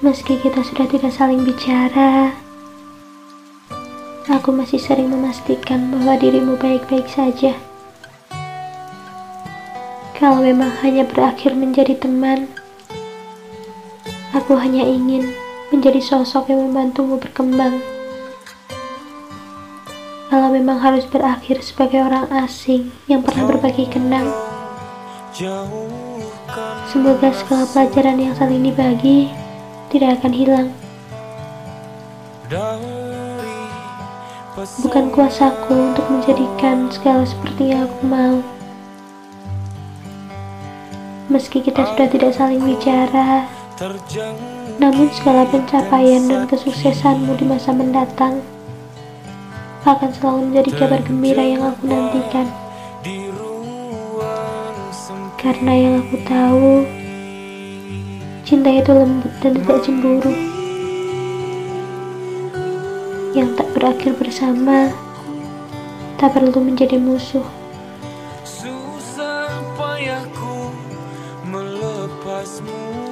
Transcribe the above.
Meski kita sudah tidak saling bicara, aku masih sering memastikan bahwa dirimu baik-baik saja. Kalau memang hanya berakhir menjadi teman, aku hanya ingin menjadi sosok yang membantumu berkembang. Kalau memang harus berakhir sebagai orang asing yang pernah berbagi kenang, semoga segala pelajaran yang saling dibagi tidak akan hilang. Bukan kuasaku untuk menjadikan segala seperti yang aku mau. Meski kita sudah tidak saling bicara, namun segala pencapaian dan kesuksesanmu di masa mendatang akan selalu menjadi kabar gembira yang aku nantikan. Karena yang aku tahu, cinta itu lembut dan tidak cemburu yang tak berakhir bersama, tak perlu menjadi musuh. Susah payahku melepasmu